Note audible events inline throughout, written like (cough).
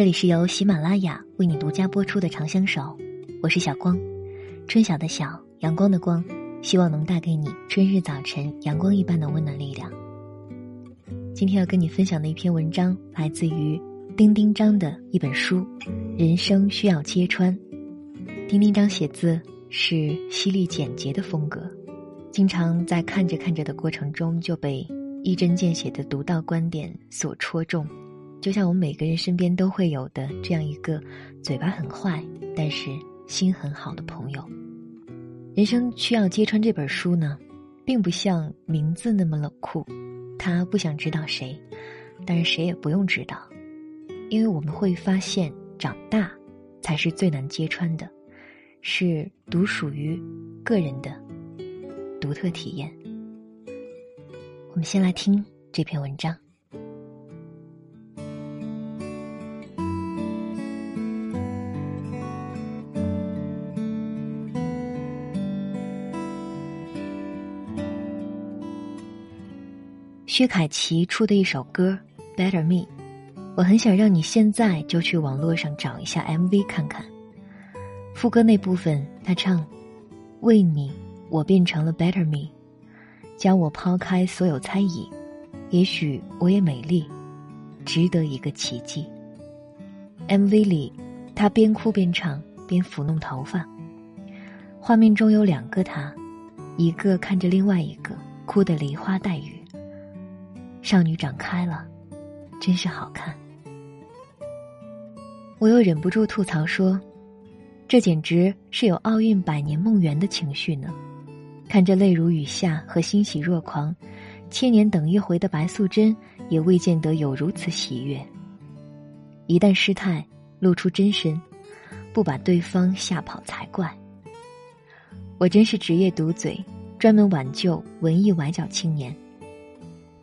这里是由喜马拉雅为你独家播出的《长相守》，我是小光，春晓的晓，阳光的光，希望能带给你春日早晨阳光一般的温暖力量。今天要跟你分享的一篇文章，来自于丁丁章的一本书《人生需要揭穿》。丁丁章写字是犀利简洁的风格，经常在看着看着的过程中就被一针见血的独到观点所戳中。就像我们每个人身边都会有的这样一个嘴巴很坏，但是心很好的朋友。人生需要揭穿这本书呢，并不像名字那么冷酷，他不想知道谁，但是谁也不用知道，因为我们会发现，长大才是最难揭穿的，是独属于个人的独特体验。我们先来听这篇文章。薛凯琪出的一首歌《Better Me》，我很想让你现在就去网络上找一下 MV 看看。副歌那部分，他唱：“为你，我变成了 Better Me，将我抛开所有猜疑，也许我也美丽，值得一个奇迹。”MV 里，他边哭边唱，边抚弄头发。画面中有两个他，一个看着另外一个，哭得梨花带雨。少女长开了，真是好看。我又忍不住吐槽说：“这简直是有奥运百年梦圆的情绪呢！”看着泪如雨下和欣喜若狂，千年等一回的白素贞也未见得有如此喜悦。一旦失态，露出真身，不把对方吓跑才怪。我真是职业毒嘴，专门挽救文艺崴脚青年。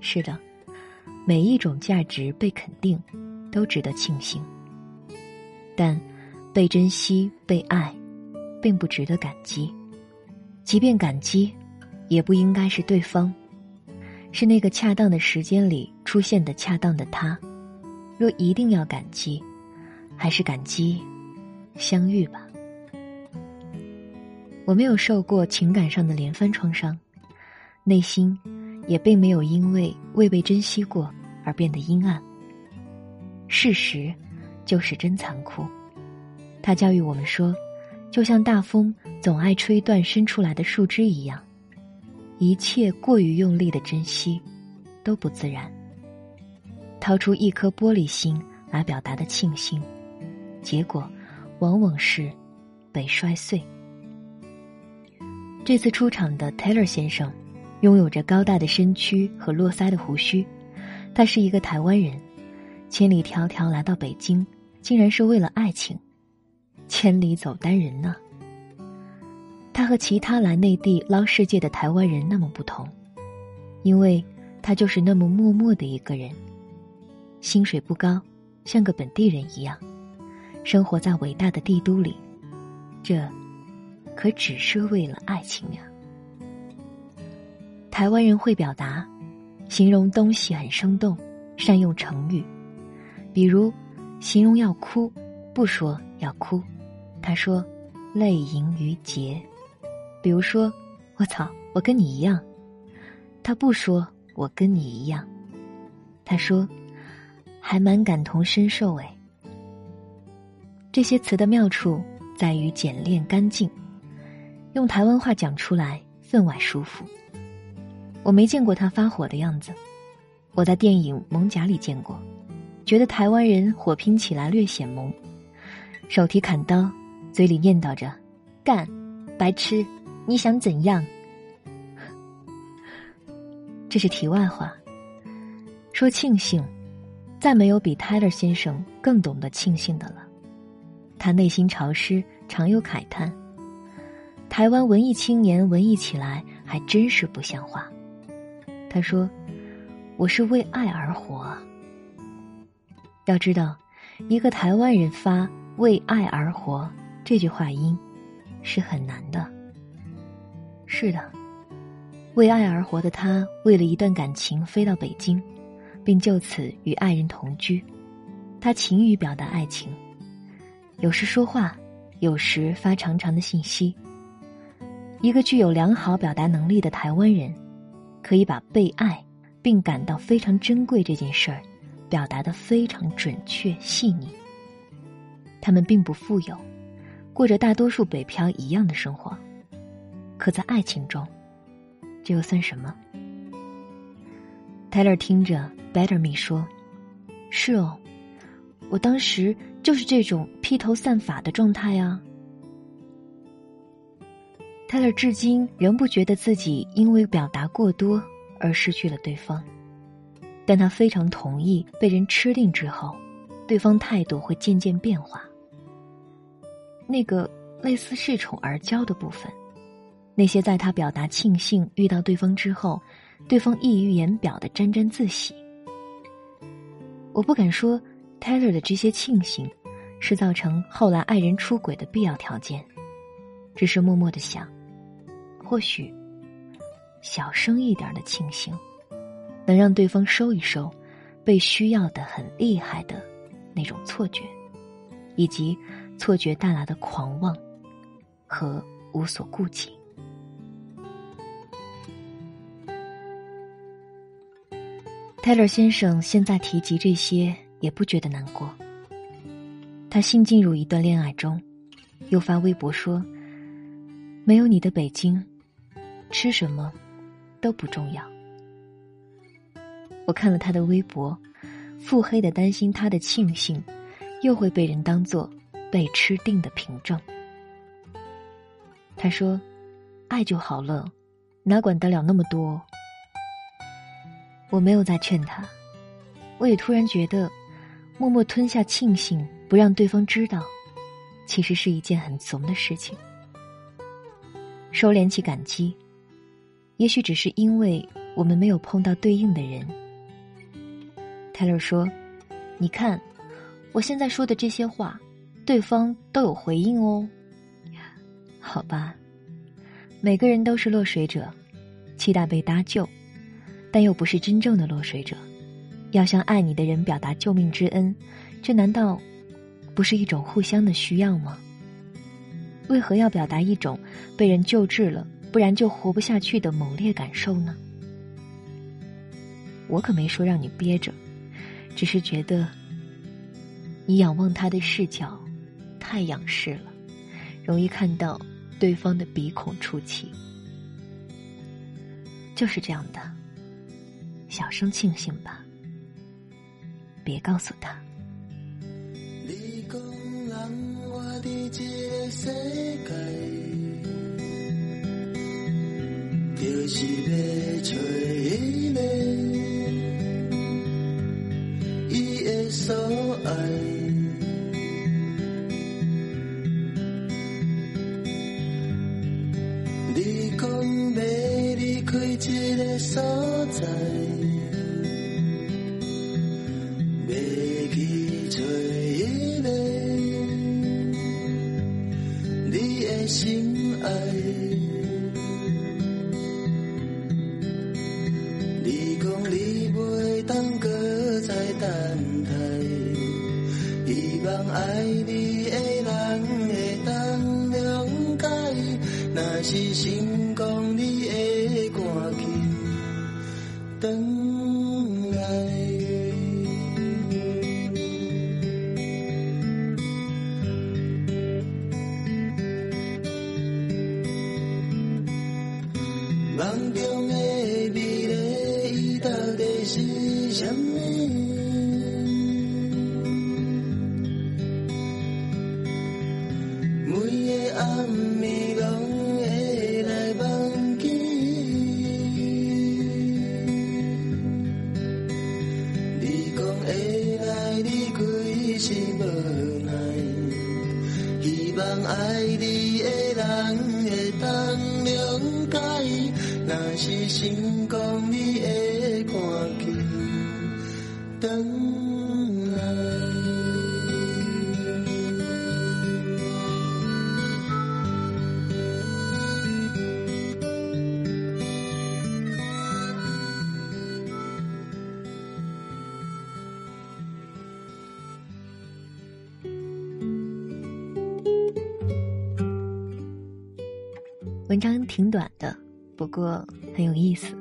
是的，每一种价值被肯定，都值得庆幸。但被珍惜、被爱，并不值得感激。即便感激，也不应该是对方，是那个恰当的时间里出现的恰当的他。若一定要感激，还是感激相遇吧。我没有受过情感上的连番创伤，内心。也并没有因为未被珍惜过而变得阴暗。事实就是真残酷。他教育我们说，就像大风总爱吹断伸出来的树枝一样，一切过于用力的珍惜都不自然。掏出一颗玻璃心来表达的庆幸，结果往往是被摔碎。这次出场的 Taylor 先生。拥有着高大的身躯和络腮的胡须，他是一个台湾人，千里迢迢来到北京，竟然是为了爱情，千里走单人呢。他和其他来内地捞世界的台湾人那么不同，因为他就是那么默默的一个人，薪水不高，像个本地人一样，生活在伟大的帝都里，这，可只是为了爱情呀。台湾人会表达，形容东西很生动，善用成语，比如形容要哭，不说要哭，他说泪盈于睫；比如说我操，我跟你一样，他不说我跟你一样，他说还蛮感同身受哎。这些词的妙处在于简练干净，用台湾话讲出来分外舒服。我没见过他发火的样子，我在电影《猛甲》里见过，觉得台湾人火拼起来略显萌，手提砍刀，嘴里念叨着“干，白痴，你想怎样？”这是题外话。说庆幸，再没有比泰勒先生更懂得庆幸的了。他内心潮湿，常有慨叹。台湾文艺青年文艺起来还真是不像话。他说：“我是为爱而活。要知道，一个台湾人发‘为爱而活’这句话音，是很难的。是的，为爱而活的他，为了一段感情飞到北京，并就此与爱人同居。他勤于表达爱情，有时说话，有时发长长的信息。一个具有良好表达能力的台湾人，可以把被爱并感到非常珍贵这件事儿，表达的非常准确细腻。他们并不富有，过着大多数北漂一样的生活，可在爱情中，这又算什么？Taylor 听着 Better Me 说：“是哦，我当时就是这种披头散发的状态啊。” Taylor 至今仍不觉得自己因为表达过多而失去了对方，但他非常同意被人吃定之后，对方态度会渐渐变化。那个类似恃宠而骄的部分，那些在他表达庆幸遇到对方之后，对方溢于言表的沾沾自喜。我不敢说 Taylor 的这些庆幸，是造成后来爱人出轨的必要条件，只是默默的想。或许，小声一点的庆幸，能让对方收一收被需要的很厉害的那种错觉，以及错觉带来的狂妄和无所顾忌。泰勒先生现在提及这些也不觉得难过。他新进入一段恋爱中，又发微博说：“没有你的北京。”吃什么都不重要。我看了他的微博，腹黑的担心他的庆幸又会被人当做被吃定的凭证。他说：“爱就好了，哪管得了那么多。”我没有再劝他，我也突然觉得，默默吞下庆幸，不让对方知道，其实是一件很怂的事情。收敛起感激。也许只是因为我们没有碰到对应的人。泰勒说：“你看，我现在说的这些话，对方都有回应哦。”好吧，每个人都是落水者，期待被搭救，但又不是真正的落水者。要向爱你的人表达救命之恩，这难道不是一种互相的需要吗？为何要表达一种被人救治了？不然就活不下去的猛烈感受呢？我可没说让你憋着，只是觉得你仰望他的视角太仰视了，容易看到对方的鼻孔出气。就是这样的，小声庆幸吧，别告诉他。就是悲催等待，希望爱你的人会懂谅解。若是成功，你会感激。文章挺短的，不过很有意思。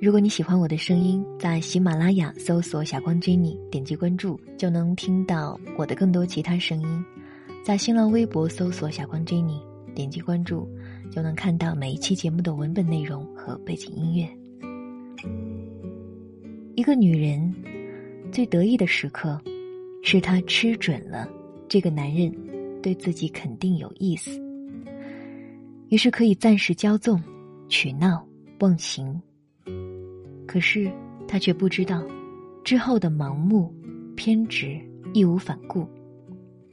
如果你喜欢我的声音，在喜马拉雅搜索“小光 Jenny”，点击关注就能听到我的更多其他声音。在新浪微博搜索“小光 Jenny”，点击关注就能看到每一期节目的文本内容和背景音乐。一个女人最得意的时刻，是她吃准了这个男人对自己肯定有意思，于是可以暂时骄纵、取闹、忘形。可是他却不知道，之后的盲目、偏执、义无反顾，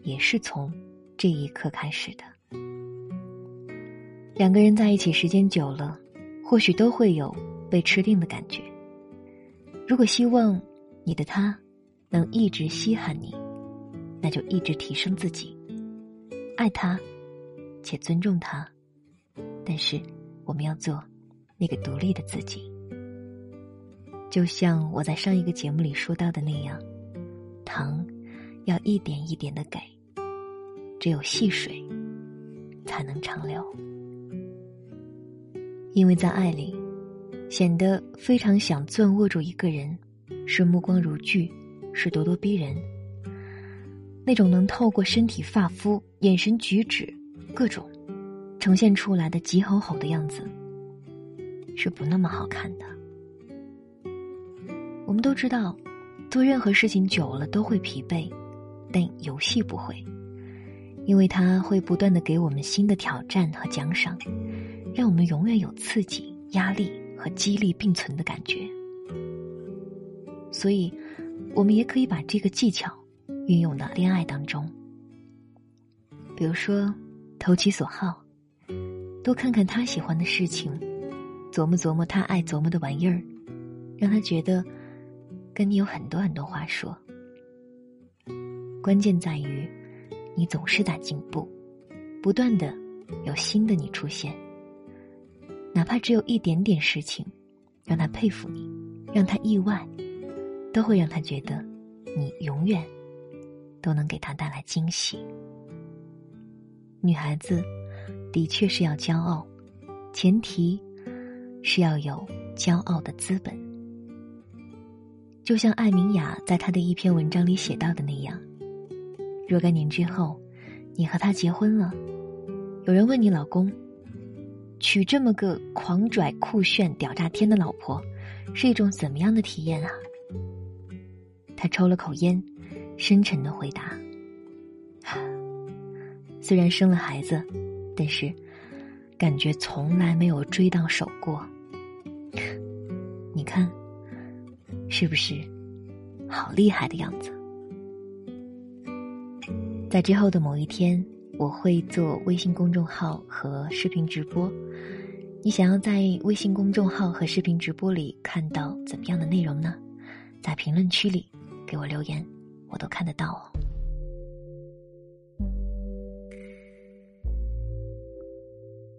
也是从这一刻开始的。两个人在一起时间久了，或许都会有被吃定的感觉。如果希望你的他能一直稀罕你，那就一直提升自己，爱他，且尊重他。但是我们要做那个独立的自己。就像我在上一个节目里说到的那样，糖要一点一点的给，只有细水才能长流。因为在爱里，显得非常想攥握住一个人，是目光如炬，是咄咄逼人。那种能透过身体发肤、眼神举止各种呈现出来的急吼吼的样子，是不那么好看的。我们都知道，做任何事情久了都会疲惫，但游戏不会，因为它会不断的给我们新的挑战和奖赏，让我们永远有刺激、压力和激励并存的感觉。所以，我们也可以把这个技巧运用到恋爱当中，比如说投其所好，多看看他喜欢的事情，琢磨琢磨他爱琢磨的玩意儿，让他觉得。跟你有很多很多话说，关键在于你总是在进步，不断的有新的你出现。哪怕只有一点点事情，让他佩服你，让他意外，都会让他觉得你永远都能给他带来惊喜。女孩子的确是要骄傲，前提是要有骄傲的资本。就像艾明雅在她的一篇文章里写到的那样，若干年之后，你和他结婚了，有人问你老公，娶这么个狂拽酷炫屌炸天的老婆，是一种怎么样的体验啊？他抽了口烟，深沉的回答：“ (sighs) 虽然生了孩子，但是感觉从来没有追到手过。你看。”是不是好厉害的样子？在之后的某一天，我会做微信公众号和视频直播。你想要在微信公众号和视频直播里看到怎么样的内容呢？在评论区里给我留言，我都看得到哦。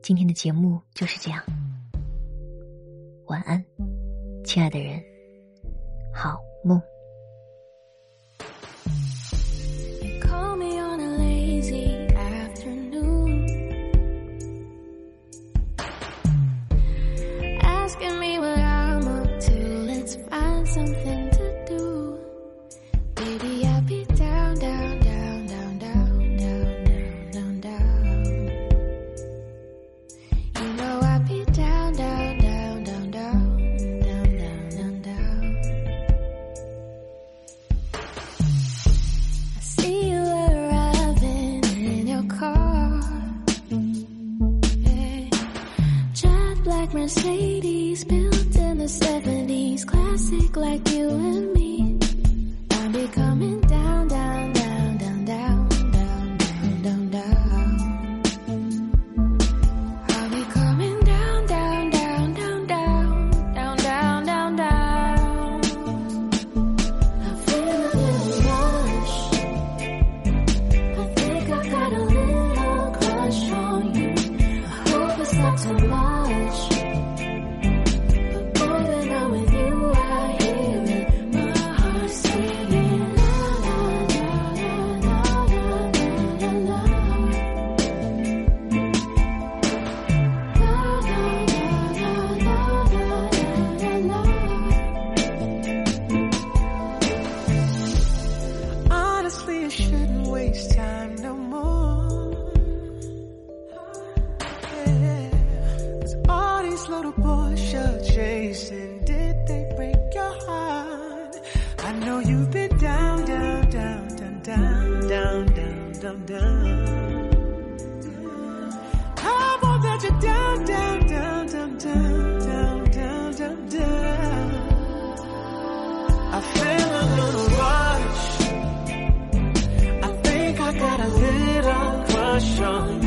今天的节目就是这样，晚安，亲爱的人。好梦。Mercedes built in the 70s, classic like you and me. I'm becoming down, down, down, down, down, down, down, down, down. I'll be coming down, down, down, down, down, down, down, down, down. I feel a little rush. I think I got a little crush on you. I hope it's not too much. Little bush you're chasing, did they break your heart? I know you've been down, down, down, down, down, down, down, down, down. I won't let you down, down, down, down, down, down, down, down, down. I feel a little rush. I think I got a little crush on